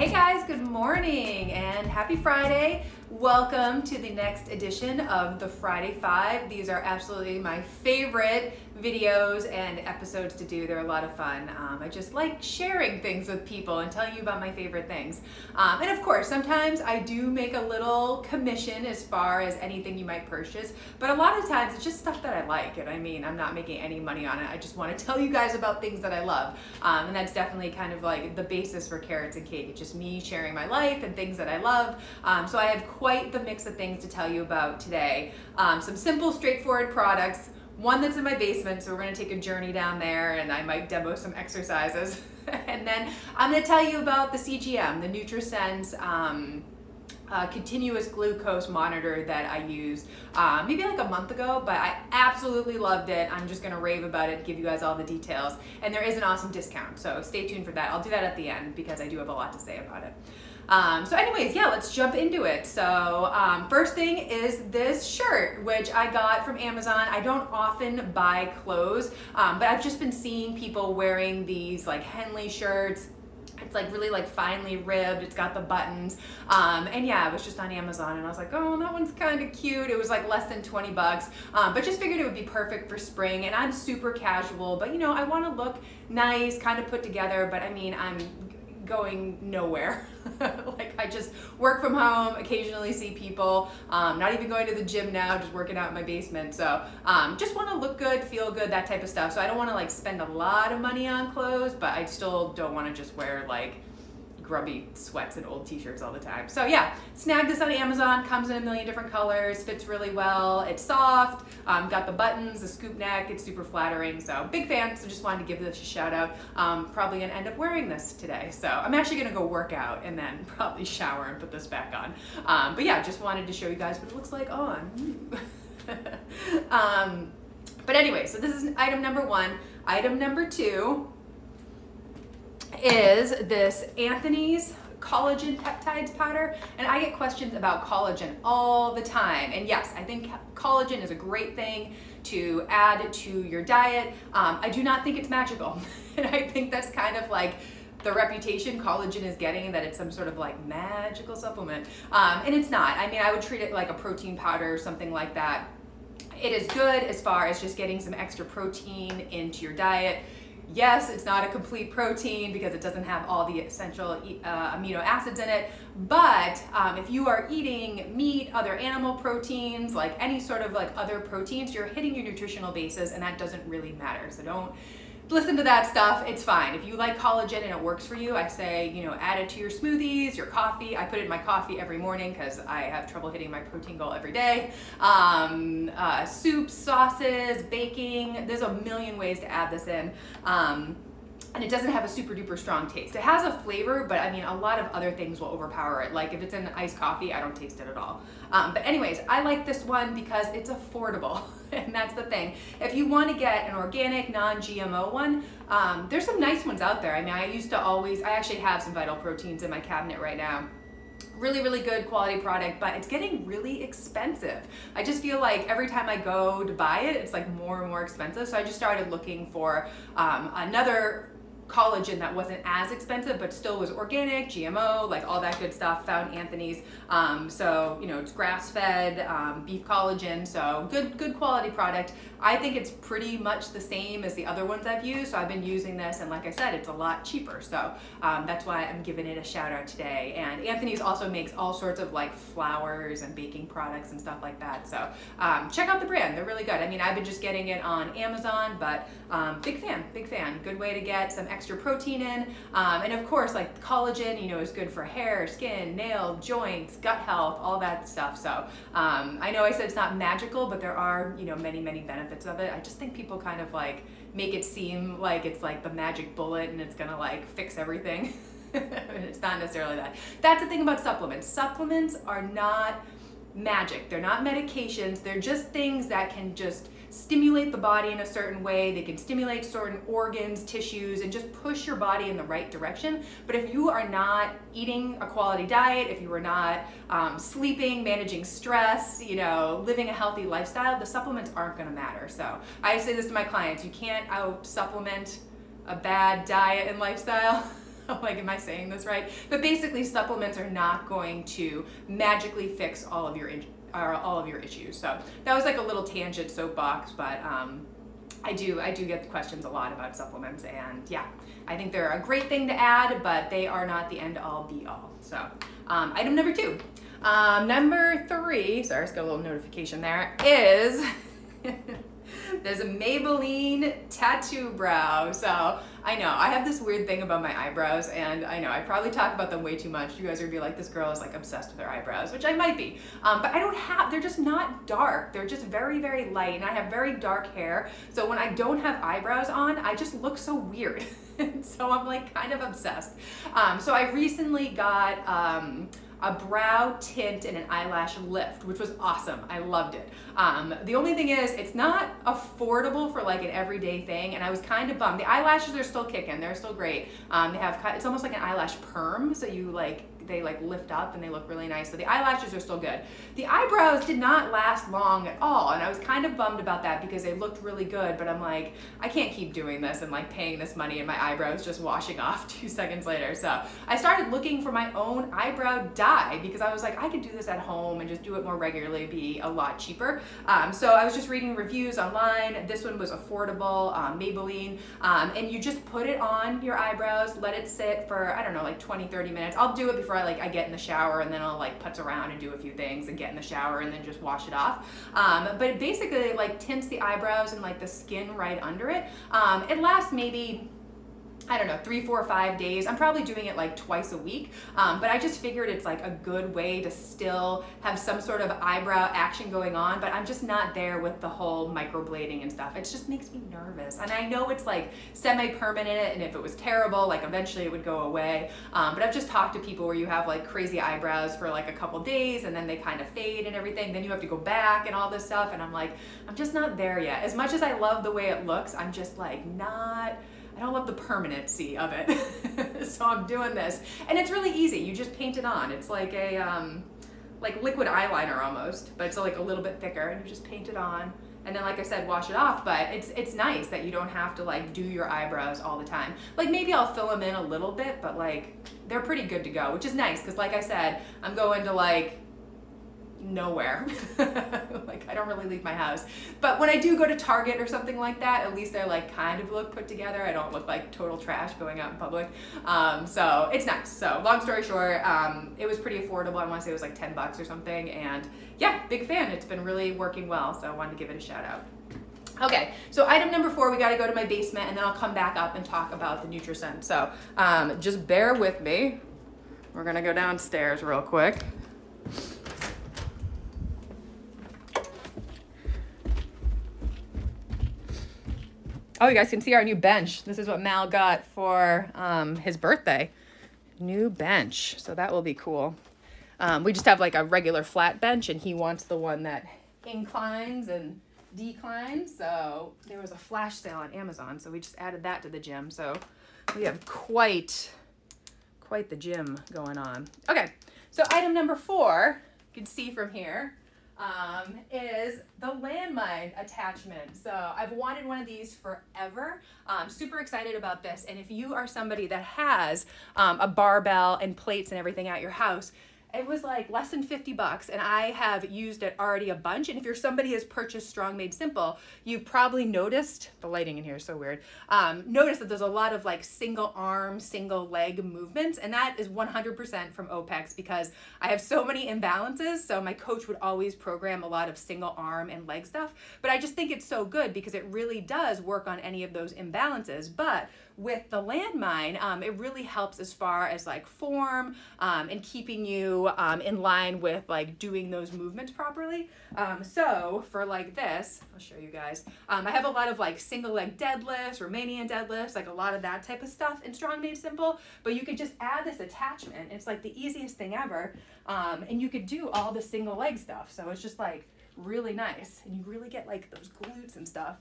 Hey guys, good morning and happy Friday. Welcome to the next edition of the Friday Five. These are absolutely my favorite videos and episodes to do. They're a lot of fun. Um, I just like sharing things with people and telling you about my favorite things. Um, and of course, sometimes I do make a little commission as far as anything you might purchase, but a lot of times it's just stuff that I like. And I mean, I'm not making any money on it. I just want to tell you guys about things that I love. Um, and that's definitely kind of like the basis for Carrots and Cake. It's just me sharing my life and things that I love. Um, so I have quite the mix of things to tell you about today. Um, some simple, straightforward products. One that's in my basement, so we're gonna take a journey down there and I might demo some exercises. and then I'm gonna tell you about the CGM, the NutriSense um, uh, continuous glucose monitor that I used uh, maybe like a month ago, but I absolutely loved it. I'm just gonna rave about it, give you guys all the details. And there is an awesome discount, so stay tuned for that. I'll do that at the end because I do have a lot to say about it. Um, so, anyways, yeah, let's jump into it. So, um, first thing is this shirt, which I got from Amazon. I don't often buy clothes, um, but I've just been seeing people wearing these like Henley shirts. It's like really like finely ribbed. It's got the buttons. Um, and yeah, it was just on Amazon and I was like, oh, that one's kind of cute. It was like less than 20 bucks. Um, but just figured it would be perfect for spring. And I'm super casual, but you know, I want to look nice, kind of put together. But I mean, I'm going nowhere. like I just work from home, occasionally see people, um, not even going to the gym now, just working out in my basement. So um, just want to look good, feel good, that type of stuff. So I don't want to like spend a lot of money on clothes, but I still don't want to just wear like grubby sweats and old t-shirts all the time. So yeah, snag this on Amazon, comes in a million different colors, fits really well, it's soft, um, got the buttons, the scoop neck, it's super flattering, so big fan, so just wanted to give this a shout out. Um, probably gonna end up wearing this today, so I'm actually gonna go work out and then probably shower and put this back on. Um, but yeah, just wanted to show you guys what it looks like on. um, but anyway, so this is item number one. Item number two, is this Anthony's collagen peptides powder and I get questions about collagen all the time. And yes I think collagen is a great thing to add to your diet. Um, I do not think it's magical. And I think that's kind of like the reputation collagen is getting that it's some sort of like magical supplement. Um, and it's not. I mean I would treat it like a protein powder or something like that. It is good as far as just getting some extra protein into your diet Yes, it's not a complete protein because it doesn't have all the essential uh, amino acids in it. But um, if you are eating meat, other animal proteins, like any sort of like other proteins, you're hitting your nutritional bases, and that doesn't really matter. So don't listen to that stuff. It's fine. If you like collagen and it works for you, I say, you know, add it to your smoothies, your coffee. I put it in my coffee every morning because I have trouble hitting my protein goal every day. Um, uh, soups, sauces, baking. There's a million ways to add this in. Um, and it doesn't have a super duper strong taste. It has a flavor, but I mean, a lot of other things will overpower it. Like if it's in iced coffee, I don't taste it at all. Um, but anyways, I like this one because it's affordable, and that's the thing. If you want to get an organic, non-GMO one, um, there's some nice ones out there. I mean, I used to always, I actually have some Vital Proteins in my cabinet right now really really good quality product but it's getting really expensive i just feel like every time i go to buy it it's like more and more expensive so i just started looking for um, another collagen that wasn't as expensive, but still was organic, GMO, like all that good stuff. Found Anthony's. Um, so you know it's grass fed, um, beef collagen. So good, good quality product. I think it's pretty much the same as the other ones I've used. So I've been using this, and like I said, it's a lot cheaper. So um, that's why I'm giving it a shout out today. And Anthony's also makes all sorts of like flours and baking products and stuff like that. So um, check out the brand; they're really good. I mean, I've been just getting it on Amazon, but um, big fan, big fan. Good way to get some extra protein in, um, and of course, like collagen, you know, is good for hair, skin, nail, joints, gut health, all that stuff. So um, I know I said it's not magical, but there are you know many many benefits benefits of it. I just think people kind of like make it seem like it's like the magic bullet and it's gonna like fix everything. it's not necessarily that. That's the thing about supplements. Supplements are not magic. They're not medications. They're just things that can just stimulate the body in a certain way. They can stimulate certain organs, tissues, and just push your body in the right direction. But if you are not eating a quality diet, if you are not um, sleeping, managing stress, you know, living a healthy lifestyle, the supplements aren't going to matter. So I say this to my clients: you can't out supplement a bad diet and lifestyle. like, am I saying this right? But basically, supplements are not going to magically fix all of your injuries are all of your issues. So that was like a little tangent soapbox, but um, I do I do get questions a lot about supplements, and yeah, I think they're a great thing to add, but they are not the end all be all. So um, item number two. Um, number three, sorry, just got a little notification there, is there's a Maybelline tattoo brow. So I know I have this weird thing about my eyebrows, and I know I probably talk about them way too much. You guys are gonna be like, this girl is like obsessed with her eyebrows, which I might be. Um, but I don't have, they're just not dark. They're just very, very light, and I have very dark hair. So when I don't have eyebrows on, I just look so weird. so I'm like kind of obsessed. Um, so I recently got, um, a brow tint and an eyelash lift, which was awesome. I loved it. Um, the only thing is, it's not affordable for like an everyday thing, and I was kind of bummed. The eyelashes are still kicking; they're still great. Um, they have it's almost like an eyelash perm, so you like they like lift up and they look really nice. So the eyelashes are still good. The eyebrows did not last long at all, and I was kind of bummed about that because they looked really good. But I'm like, I can't keep doing this and like paying this money and my eyebrows just washing off two seconds later. So I started looking for my own eyebrow dye because I was like, I could do this at home and just do it more regularly, be a lot cheaper. Um, so I was just reading reviews online. This one was affordable, um, Maybelline, um, and you just put it on your eyebrows, let it sit for I don't know, like 20, 30 minutes. I'll do it before I like I get in the shower and then I'll like putz around and do a few things and get in the shower and then just wash it off. Um, but basically like tints the eyebrows and like the skin right under it. Um, it lasts maybe I don't know, three, four, five days. I'm probably doing it like twice a week, um, but I just figured it's like a good way to still have some sort of eyebrow action going on, but I'm just not there with the whole microblading and stuff. It just makes me nervous. And I know it's like semi permanent, and if it was terrible, like eventually it would go away. Um, but I've just talked to people where you have like crazy eyebrows for like a couple days and then they kind of fade and everything. Then you have to go back and all this stuff. And I'm like, I'm just not there yet. As much as I love the way it looks, I'm just like not I don't love the permanency of it. so I'm doing this. And it's really easy. You just paint it on. It's like a um, like liquid eyeliner almost, but it's like a little bit thicker and you just paint it on. And then like I said, wash it off, but it's it's nice that you don't have to like do your eyebrows all the time. Like maybe I'll fill them in a little bit, but like they're pretty good to go, which is nice because like I said, I'm going to like nowhere. like I don't really leave my house. But when I do go to Target or something like that, at least I like kind of look put together. I don't look like total trash going out in public. Um, so it's nice. So long story short, um, it was pretty affordable. I want to say it was like 10 bucks or something. And yeah, big fan. It's been really working well. So I wanted to give it a shout out. Okay, so item number four, we got to go to my basement, and then I'll come back up and talk about the Nutrisense. So um, just bear with me. We're gonna go downstairs real quick. Oh, you guys can see our new bench. This is what Mal got for um, his birthday. New bench. So that will be cool. Um, we just have like a regular flat bench, and he wants the one that inclines and declines. So there was a flash sale on Amazon, so we just added that to the gym. So we have quite, quite the gym going on. Okay, so item number four, you can see from here, um, is the landmine attachment. So I've wanted one of these forever. Um, super excited about this. And if you are somebody that has um, a barbell and plates and everything at your house, it was like less than 50 bucks and i have used it already a bunch and if you're somebody who's purchased strong made simple you've probably noticed the lighting in here is so weird um, notice that there's a lot of like single arm single leg movements and that is 100% from opex because i have so many imbalances so my coach would always program a lot of single arm and leg stuff but i just think it's so good because it really does work on any of those imbalances but with the landmine um, it really helps as far as like form um, and keeping you um, in line with like doing those movements properly. Um, so for like this, I'll show you guys. Um, I have a lot of like single leg deadlifts, Romanian deadlifts, like a lot of that type of stuff in Strong Made Simple. But you could just add this attachment. It's like the easiest thing ever. Um, and you could do all the single leg stuff. So it's just like really nice. And you really get like those glutes and stuff.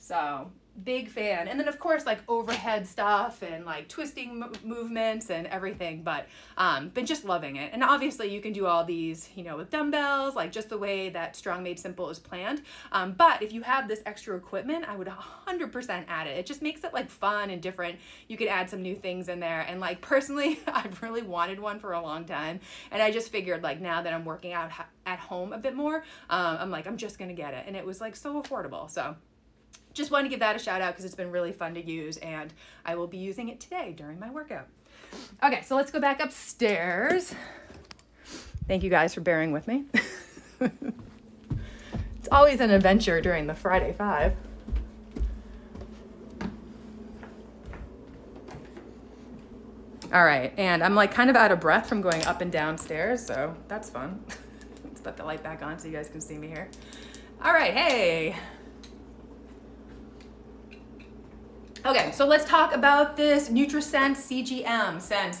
So big fan. And then of course like overhead stuff and like twisting m- movements and everything, but um been just loving it. And obviously you can do all these, you know, with dumbbells, like just the way that Strong Made Simple is planned. Um, but if you have this extra equipment, I would 100% add it. It just makes it like fun and different. You could add some new things in there. And like personally, I've really wanted one for a long time. And I just figured like now that I'm working out at home a bit more, um, I'm like, I'm just gonna get it. And it was like so affordable. So just wanted to give that a shout out because it's been really fun to use and I will be using it today during my workout. Okay, so let's go back upstairs. Thank you guys for bearing with me. it's always an adventure during the Friday Five. All right, and I'm like kind of out of breath from going up and down stairs, so that's fun. Let's put the light back on so you guys can see me here. All right, hey. Okay, so let's talk about this NutriSense CGM since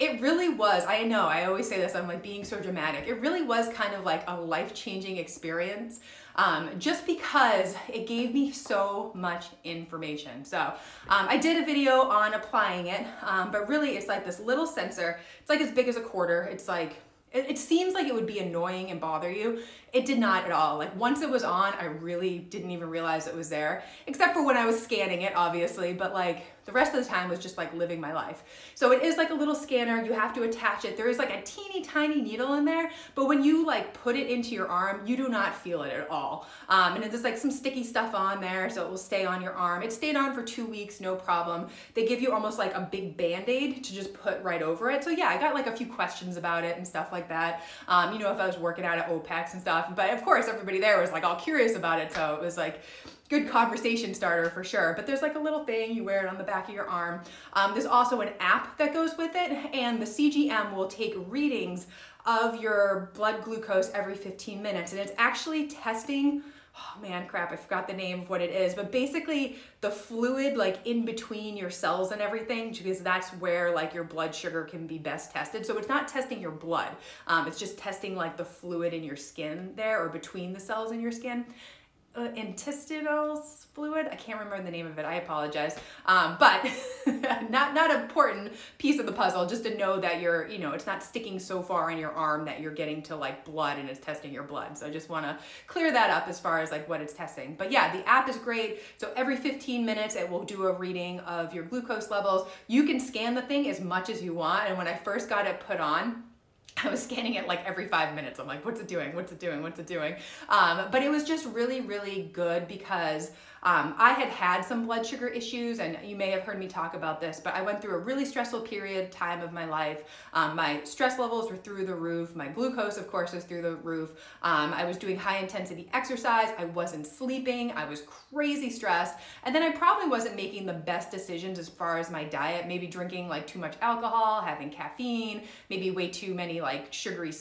it really was, I know, I always say this, I'm like being so dramatic. It really was kind of like a life changing experience um, just because it gave me so much information. So um, I did a video on applying it, um, but really it's like this little sensor. It's like as big as a quarter. It's like it seems like it would be annoying and bother you. It did not at all. Like once it was on, I really didn't even realize it was there, except for when I was scanning it, obviously. But like the rest of the time was just like living my life. So it is like a little scanner. You have to attach it. There is like a teeny tiny needle in there, but when you like put it into your arm, you do not feel it at all. Um, and there's like some sticky stuff on there, so it will stay on your arm. It stayed on for two weeks, no problem. They give you almost like a big band-aid to just put right over it. So yeah, I got like a few questions about it and stuff like that. Um, you know, if I was working out at OPEX and stuff, but of course everybody there was like all curious about it. So it was like, good conversation starter for sure. But there's like a little thing, you wear it on the back of your arm. Um, there's also an app that goes with it, and the CGM will take readings of your blood glucose every 15 minutes. And it's actually testing. Oh man, crap, I forgot the name of what it is, but basically the fluid like in between your cells and everything, because that's where like your blood sugar can be best tested. So it's not testing your blood, um, it's just testing like the fluid in your skin there or between the cells in your skin uh, intestinal fluid. I can't remember the name of it. I apologize. Um, but not not important piece of the puzzle. Just to know that you're, you know, it's not sticking so far in your arm that you're getting to like blood and it's testing your blood. So I just want to clear that up as far as like what it's testing. But yeah, the app is great. So every 15 minutes, it will do a reading of your glucose levels. You can scan the thing as much as you want. And when I first got it put on I was scanning it like every five minutes. I'm like, what's it doing? What's it doing? What's it doing? Um, but it was just really, really good because um, I had had some blood sugar issues, and you may have heard me talk about this, but I went through a really stressful period time of my life. Um, my stress levels were through the roof. My glucose, of course, was through the roof. Um, I was doing high intensity exercise. I wasn't sleeping. I was crazy stressed. And then I probably wasn't making the best decisions as far as my diet, maybe drinking like too much alcohol, having caffeine, maybe way too many like sugary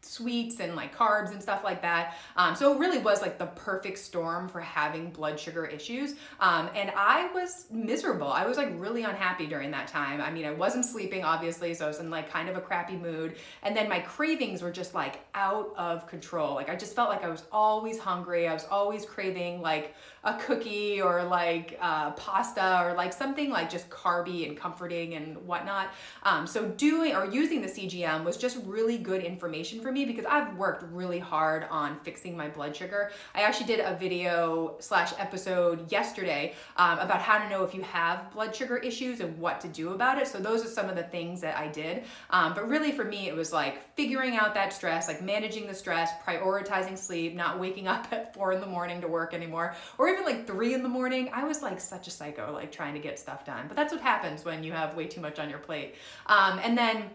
sweets and like carbs and stuff like that. Um, so it really was like the perfect storm for having blood sugar issues. Um, and I was miserable. I was like really unhappy during that time. I mean, I wasn't sleeping, obviously, so I was in like kind of a crappy mood. And then my cravings were just like out of control. Like I just felt like I was always hungry. I was always craving like a cookie or like uh, pasta or like something like just carby and comforting and whatnot. Um, so doing or using the CGM was just really good information for me because I've worked really hard on fixing my blood sugar. I actually did a video slash episode yesterday um, about how to know if you have blood sugar issues and what to do about it. So those are some of the things that I did. Um, but really for me, it was like figuring out that stress, like managing the stress, prioritizing sleep, not waking up at four in the morning to work anymore, or like three in the morning. I was like such a psycho, like trying to get stuff done. But that's what happens when you have way too much on your plate. Um, and then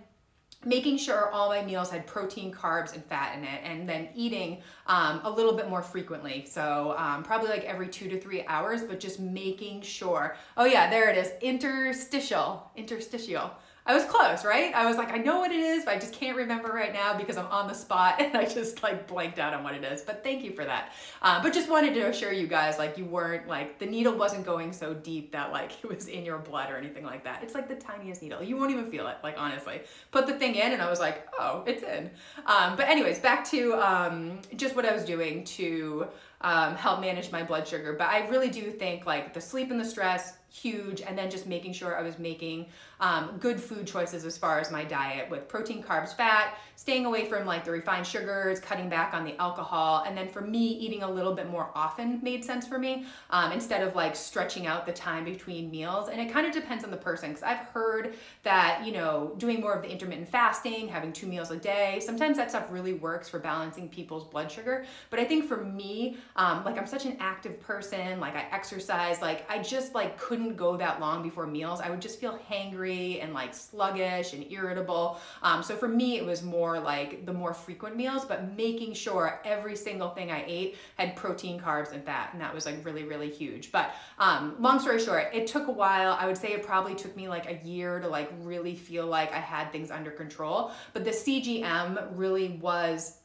making sure all my meals had protein, carbs, and fat in it, and then eating um, a little bit more frequently. So um, probably like every two to three hours, but just making sure. Oh yeah, there it is, interstitial, interstitial. I was close, right? I was like, I know what it is, but I just can't remember right now because I'm on the spot and I just like blanked out on what it is. But thank you for that. Uh, but just wanted to assure you guys, like, you weren't like the needle wasn't going so deep that like it was in your blood or anything like that. It's like the tiniest needle. You won't even feel it, like, honestly. Put the thing in and I was like, oh, it's in. Um, but, anyways, back to um, just what I was doing to um, help manage my blood sugar. But I really do think like the sleep and the stress, huge, and then just making sure I was making um, good food choices as far as my diet with protein, carbs, fat, staying away from like the refined sugars, cutting back on the alcohol, and then for me, eating a little bit more often made sense for me um, instead of like stretching out the time between meals. And it kind of depends on the person because I've heard that, you know, doing more of the intermittent fasting, having two meals a day, sometimes that stuff really works for balancing people's blood sugar. But I think for me, um, like I'm such an active person, like I exercise, like I just like couldn't go that long before meals. I would just feel hangry and like sluggish and irritable. Um, so for me, it was more like the more frequent meals, but making sure every single thing I ate had protein, carbs, and fat. And that was like really, really huge. But um, long story short, it took a while. I would say it probably took me like a year to like really feel like I had things under control. But the CGM really was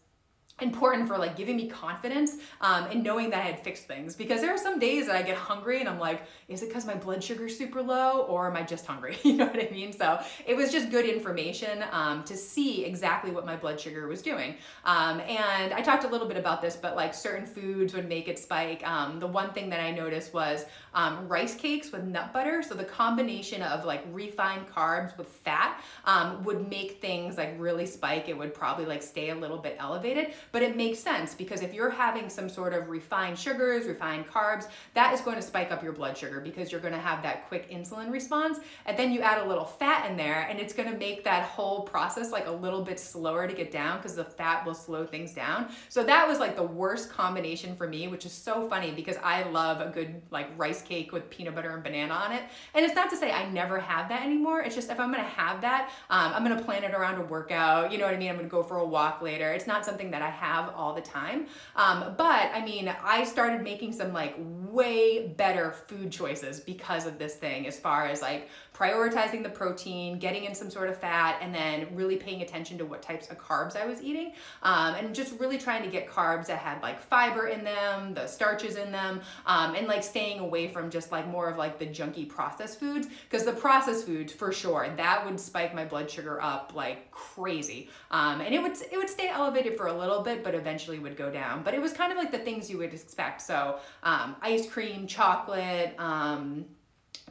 important for like giving me confidence um, and knowing that I had fixed things because there are some days that I get hungry and I'm like, is it because my blood sugar's super low or am I just hungry? you know what I mean? So it was just good information um, to see exactly what my blood sugar was doing. Um, and I talked a little bit about this, but like certain foods would make it spike. Um, the one thing that I noticed was um, rice cakes with nut butter. So the combination of like refined carbs with fat um, would make things like really spike. It would probably like stay a little bit elevated but it makes sense because if you're having some sort of refined sugars, refined carbs, that is going to spike up your blood sugar because you're going to have that quick insulin response. And then you add a little fat in there and it's going to make that whole process like a little bit slower to get down because the fat will slow things down. So that was like the worst combination for me, which is so funny because I love a good like rice cake with peanut butter and banana on it. And it's not to say I never have that anymore. It's just if I'm to have that, um, I'm to plan it around a workout. You know what I mean? I'm to go for a walk later. It's not something that I have all the time. Um, but I mean, I started making some like way better food choices because of this thing, as far as like prioritizing the protein, getting in some sort of fat, and then really paying attention to what types of carbs I was eating. Um, and just really trying to get carbs that had like fiber in them, the starches in them, um, and like staying away from just like more of like the junky processed foods. Because the processed foods, for sure, that would spike my blood sugar up like crazy. Um, and it would it would stay elevated for a little bit, but eventually would go down. But it was kind of like the things you would expect. So um, cream, chocolate, um,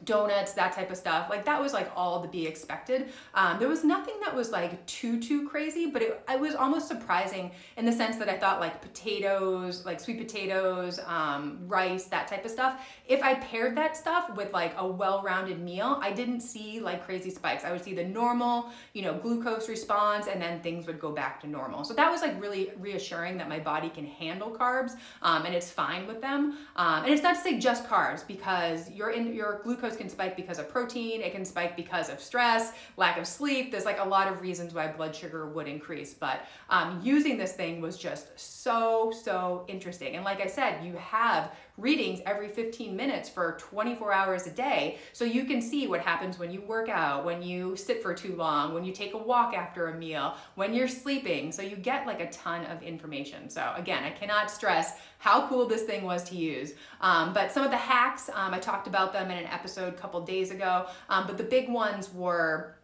donuts, that type of stuff. Like that was like all to be expected. Um, there was nothing that was like too too crazy, but it, it was almost surprising in the sense that I thought like potatoes, like sweet potatoes, um, rice, that type of stuff. If I paired that stuff with like a well-rounded meal, I didn't see like crazy spikes. I would see the normal, you know, glucose response, and then things would go back to normal. So that was like really reassuring that my body can handle carbs um, and it's fine with them. Um, and it's not to say just carbs because your in your glucose glucose can spike because of protein, it can spike because of stress, lack of sleep. There's like a lot of reasons why blood sugar would increase. But um, using this thing was just so, so interesting. And like I said, you have readings every 15 minutes for 24 hours a day. So you can see what happens when you work out, when you sit for too long, when you take a walk after a meal, when you're sleeping. So you get like a ton of information. So again, I cannot stress how cool this thing was to use. Um, but some of the hacks, um, I talked about them in an episode a couple days ago. Um, but the big ones were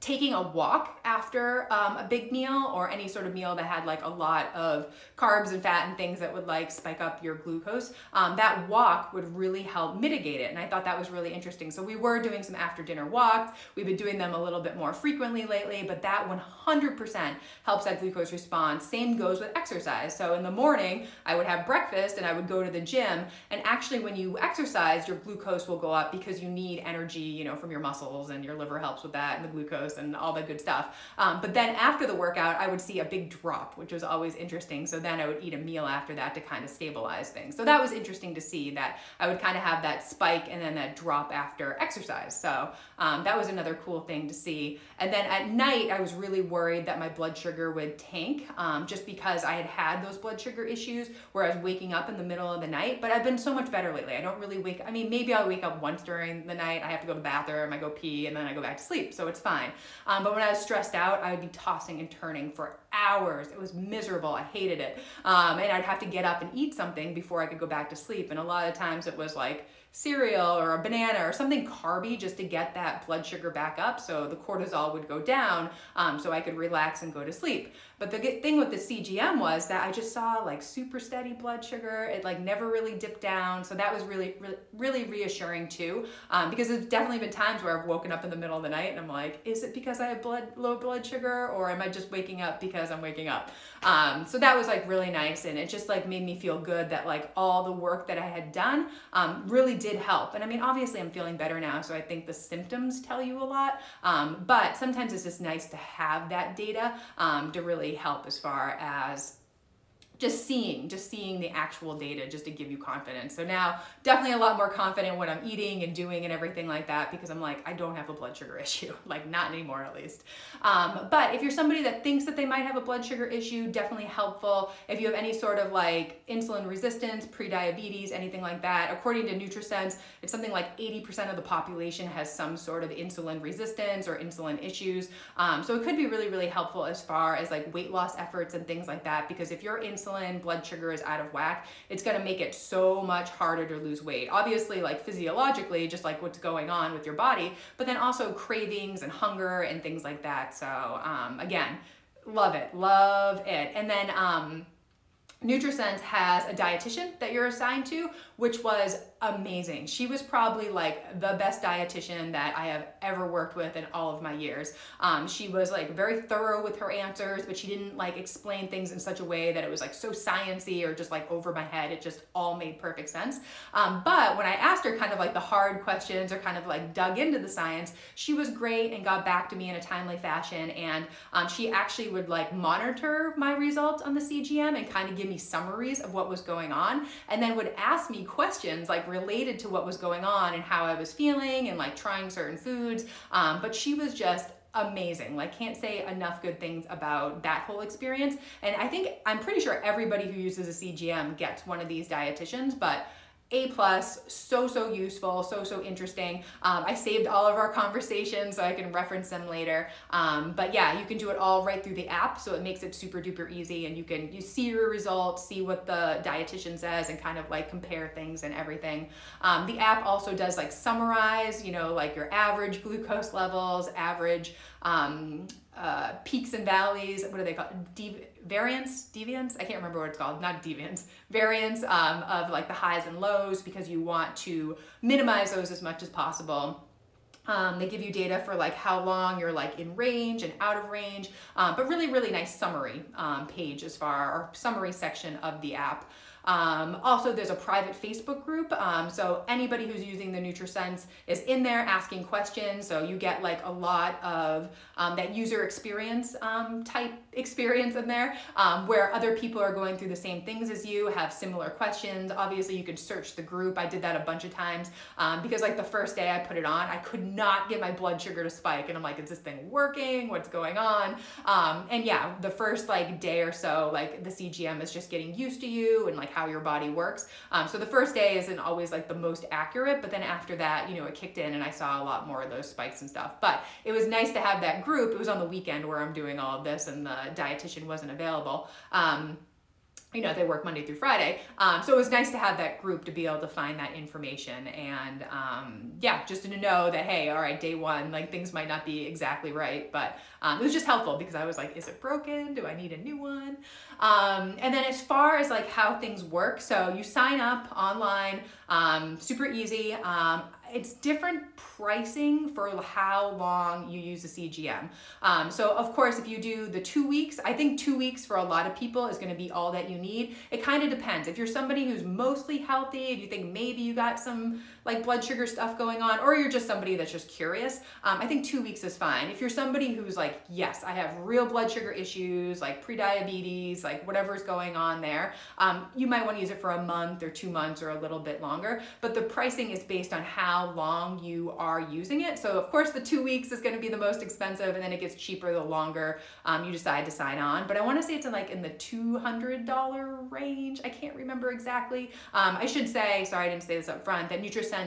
taking a walk after um, a big meal or any sort of meal that had like a lot of carbs and fat and things that would like spike up your glucose, um, that walk would really help mitigate it. And I thought that was really interesting. So we were doing some after dinner walks. We've been doing them a little bit more frequently lately, but that 100% helps that glucose response. Same goes with exercise. So in the morning, I would have breakfast and I would go to the gym. And actually, when you exercise, your glucose will go up because you need energy, you know, from your muscles and your liver helps with that and the glucose and all that good stuff. Um, but then after the workout, I would see a big drop, which was always interesting. So then I would eat a meal after that to kind of stabilize things. So that was interesting to see that I would kind of have that spike and then that drop after exercise. So um, that was another cool thing to see. And then at night, I was really worried that my blood sugar would tank um, just because I had had those blood sugar issues where I was waking up in the middle of the night. But I've been so much better lately. I don't really wake. I mean, maybe I'll wake up once during the night. I have to go to the bathroom. I go pee, and then I go back to sleep. So it's fine. Um, but when I was stressed out, I would be tossing and turning for hours. It was miserable. I hated it. Um, and I'd have to get up and eat something before I could go back to sleep. And a lot of times it was like, cereal or a banana or something carby just to get that blood sugar back up so the cortisol would go down um, so I could relax and go to sleep. But the thing with the CGM was that I just saw like super steady blood sugar. It like never really dipped down. So that was really, really, really reassuring too. Um, because there's definitely been times where I've woken up in the middle of the night and I'm like, is it because I have blood, low blood sugar or am I just waking up because I'm waking up? Um, so that was like really nice. And it just like made me feel good that like all the work that I had done um, really did help. And I mean, obviously I'm feeling better now. So I think the symptoms tell you a lot. Um, but sometimes it's just nice to have that data um, to really help as far as just seeing, just seeing the actual data just to give you confidence. So now definitely a lot more confident what I'm eating and doing and everything like that because I'm like, I don't have a blood sugar issue, like not anymore at least. Um, but if you're somebody that thinks that they might have a blood sugar issue, definitely helpful. If you have any sort of like insulin resistance, pre-diabetes, anything like that, according to NutriSense, it's something like 80% of the population has some sort of insulin resistance or insulin issues. Um, so it could be really, really helpful as far as like weight loss efforts and things like that because if you're insulin insulin, blood sugar is out of whack, it's gonna make it so much harder to lose weight. Obviously, like physiologically, just like what's going on with your body, but then also cravings and hunger and things like that. So, um, again, love it, love it. And then, um, NutriSense has a dietitian that you're assigned to, which was amazing. She was probably like the best dietitian that I have ever worked with in all of my years. Um, she was like very thorough with her answers, but she didn't like explain things in such a way that it was like so sciency or just like over my head. It just all made perfect sense. Um, but when I asked her kind of like the hard questions or kind of like dug into the science, she was great and got back to me in a timely fashion. And um, she actually would like monitor my results on the CGM and kind of give me summaries of what was going on, and then would ask me questions like related to what was going on and how I was feeling and like trying certain foods. Um, but she was just amazing. Like, can't say enough good things about that whole experience. And I think I'm pretty sure everybody who uses a CGM gets one of these dietitians, but a plus, so, so useful, so, so interesting. Um, I saved all of our conversations so I can reference them later. Um, but yeah, you can do it all right through the app. So it makes it super duper easy and you can you see your results, see what the dietitian says and kind of like compare things and everything. Um, the app also does like summarize, you know, like your average glucose levels, average um, uh, peaks and valleys. What are they called? De- variance, deviance. I can't remember what it's called. Not deviance. Variance um, of like the highs and lows because you want to minimize those as much as possible. Um, they give you data for like how long you're like in range and out of range, um, but really, really nice summary um, page as far or summary section of the app. Um, also, there's a private Facebook group. Um, so anybody who's using the NutriSense is in there asking questions. So you get like a lot of um, that user experience um, type experience in there um, where other people are going through the same things as you, have similar questions. Obviously, you could search the group. I did that a bunch of times um, because like the first day I put it on, I could not get my blood sugar to spike. And I'm like, is this thing working? What's going on? and yeah, the first like day or so, like the CGM is just getting used to you and like how your body works. Um, so the first day isn't always like the most accurate, but then after that, you know, it kicked in and I saw a lot more of those spikes and stuff. But it was nice to have that group. It was on the weekend where I'm doing all of this and the dietitian wasn't available. Um, you know they work monday through friday. Um, so it was nice to have that group to be able to find that information and um, yeah just to know that hey all right day one like things might not be exactly right but um, it was just helpful because i was like is it broken? Do i need a new one? Um, and then as far as like how things work so you sign up online um, super easy. Um, it's different pricing for how long you use a CGM. Um, so of course, if you do the two weeks, I think two weeks for a lot of people is going to be all that you need. It kind of depends. If you're somebody who's mostly healthy and you think maybe you got some like blood sugar stuff going on, or you're just somebody that's just curious, um, I think two weeks is fine. If you're somebody who's like, yes, I have real blood sugar issues, like pre-diabetes, like whatever's going on there, um, you might want to use it for a month or two months or a little bit longer. But the pricing is based on how long you are using it. So of course the two weeks is going to be the most expensive, and then it gets cheaper the longer um, you decide to sign on. But I want to say it's in like in the $200 range. I can't remember exactly. Um, I should say, sorry, I didn't say this up front, that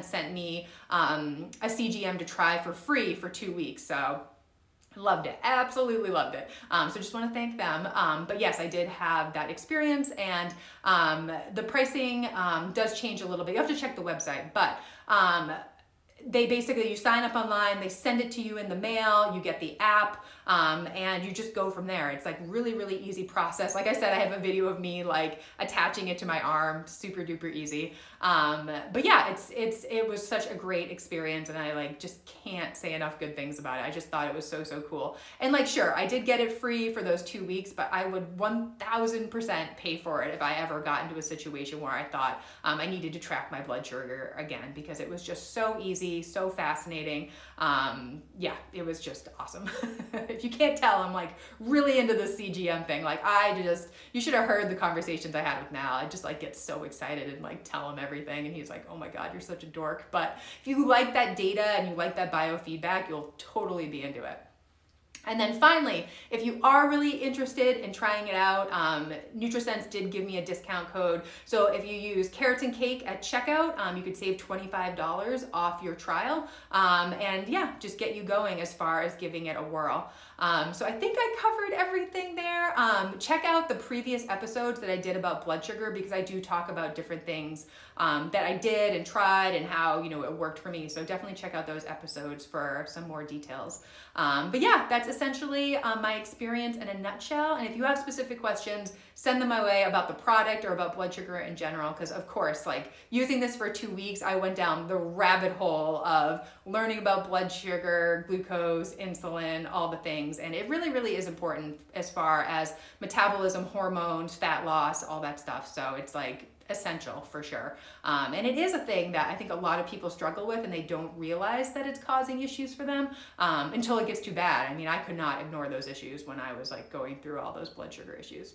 Sent me um, a CGM to try for free for two weeks. So Loved it. Absolutely loved it. Um, so just want to thank them. Um, but yes, I did have that experience, and um, the pricing um, does change a little bit. You have to check the website, but um, they basically you sign up online they send it to you in the mail you get the app um, and you just go from there. It's like really really easy process. Like i said i have a video of me like attaching it to my arm super duper easy. Um, but yeah it's it's it was such a great experience and i like just can't say enough good things about it. I just thought it was so so cool. And like sure i did get it free for those two weeks but i would 1000% pay for it if i ever got into a situation where i thought um, i needed to track my blood sugar again because it was just so easy so fascinating. Um, yeah, it was just awesome. if you can't tell, I'm like really into the CGM thing. Like I just, you should have heard the conversations I had with Mal. I just like get so excited and like tell him everything. And he's like, oh my God, you're such a dork. But if you like that data and you like that biofeedback, you'll totally be into it. And then finally, if you are really interested in trying it out, um, NutriSense did give me a discount code. So if you use CarrotsNCake at checkout, um, you could save $25 off your trial. Um, and yeah, just get you going as far as giving it a whirl. Um, so I think I covered everything there. Um, check out the previous episodes that I did about blood sugar because I do talk about different things um, that I did and tried and how you know it worked for me. So definitely check out those episodes for some more details. Um, but yeah, that's essentially um, my experience in a nutshell. And if you have specific questions, send them my way about the product or about blood sugar in general. Because of course, like using this for two weeks, I went down the rabbit hole of learning about blood sugar, glucose, insulin, all the things. And it really, really is important as far as metabolism, hormones, fat loss, all that stuff. So it's like essential for sure. Um, and it is a thing that I think a lot of people struggle with and they don't realize that it's causing issues for them um, until it gets too bad. I mean, I could not ignore those issues when I was like going through all those blood sugar issues.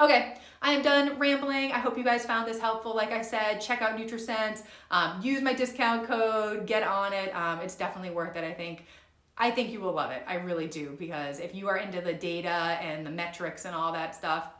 Okay, I am done rambling. I hope you guys found this helpful. Like I said, check out NutriSense. Um, use my discount code. Get on it. Um, it's definitely worth it. I think. I think you will love it. I really do because if you are into the data and the metrics and all that stuff,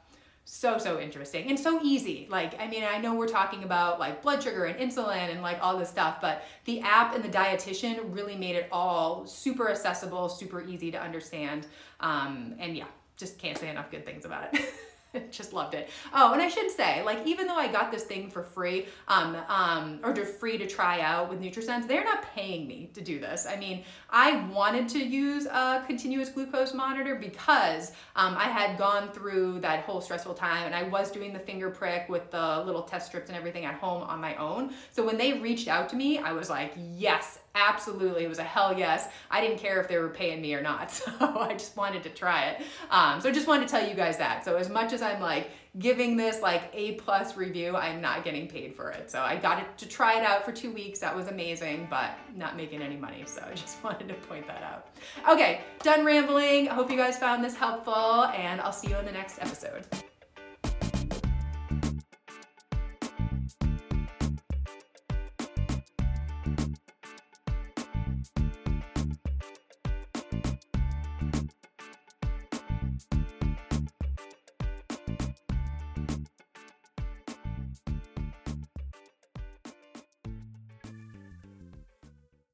so so interesting and so easy like i mean i know we're talking about like blood sugar and insulin and like all this stuff but the app and the dietitian really made it all super accessible super easy to understand um, and yeah just can't say enough good things about it just loved it. Oh, and I should say, like, even though I got this thing for free, um, um, or just free to try out with NutriSense, they're not paying me to do this. I mean, I wanted to use a continuous glucose monitor because um, I had gone through that whole stressful time and I was doing the finger prick with the little test strips and everything at home on my own. So when they reached out to me, I was like, yes, absolutely it was a hell yes. I didn't care if they were paying me or not so i just wanted to try it. Um, so i just wanted to tell you guys that. So as much as i'm like giving this like a plus review i'm not getting paid for it. So i got it to try it out for two weeks. That was amazing but not making any money so i just wanted to point that out. Okay done rambling. I hope you guys found this helpful and i'll see you in the next episode